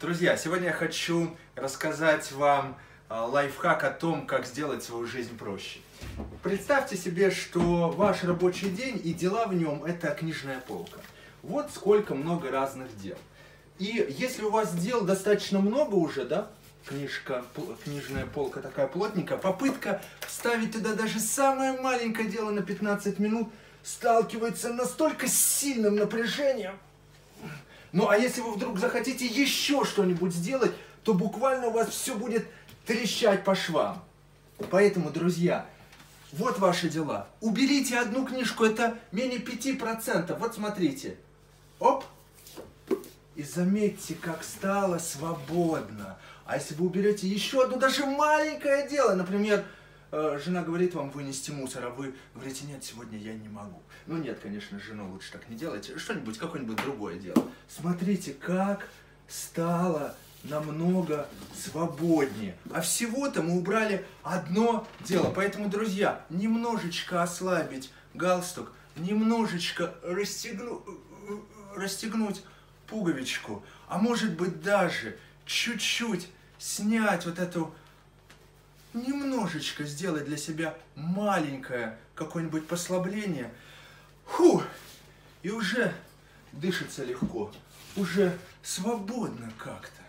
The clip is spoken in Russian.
Друзья, сегодня я хочу рассказать вам а, лайфхак о том, как сделать свою жизнь проще. Представьте себе, что ваш рабочий день и дела в нем – это книжная полка. Вот сколько много разных дел. И если у вас дел достаточно много уже, да, книжка, книжная полка такая плотненькая, попытка вставить туда даже самое маленькое дело на 15 минут сталкивается настолько с сильным напряжением, ну а если вы вдруг захотите еще что-нибудь сделать, то буквально у вас все будет трещать по швам. Поэтому, друзья, вот ваши дела. Уберите одну книжку, это менее 5%. Вот смотрите. Оп. И заметьте, как стало свободно. А если вы уберете еще одно, даже маленькое дело, например, жена говорит вам вынести мусор, а вы говорите, нет, сегодня я не могу. Ну нет, конечно, жену лучше так не делайте. Что-нибудь, какое-нибудь другое дело. Смотрите, как стало намного свободнее. А всего-то мы убрали одно дело. Поэтому, друзья, немножечко ослабить галстук, немножечко расстегну, расстегнуть пуговичку, а может быть даже чуть-чуть снять вот эту немножечко сделать для себя маленькое какое-нибудь послабление, фу, и уже дышится легко, уже свободно как-то.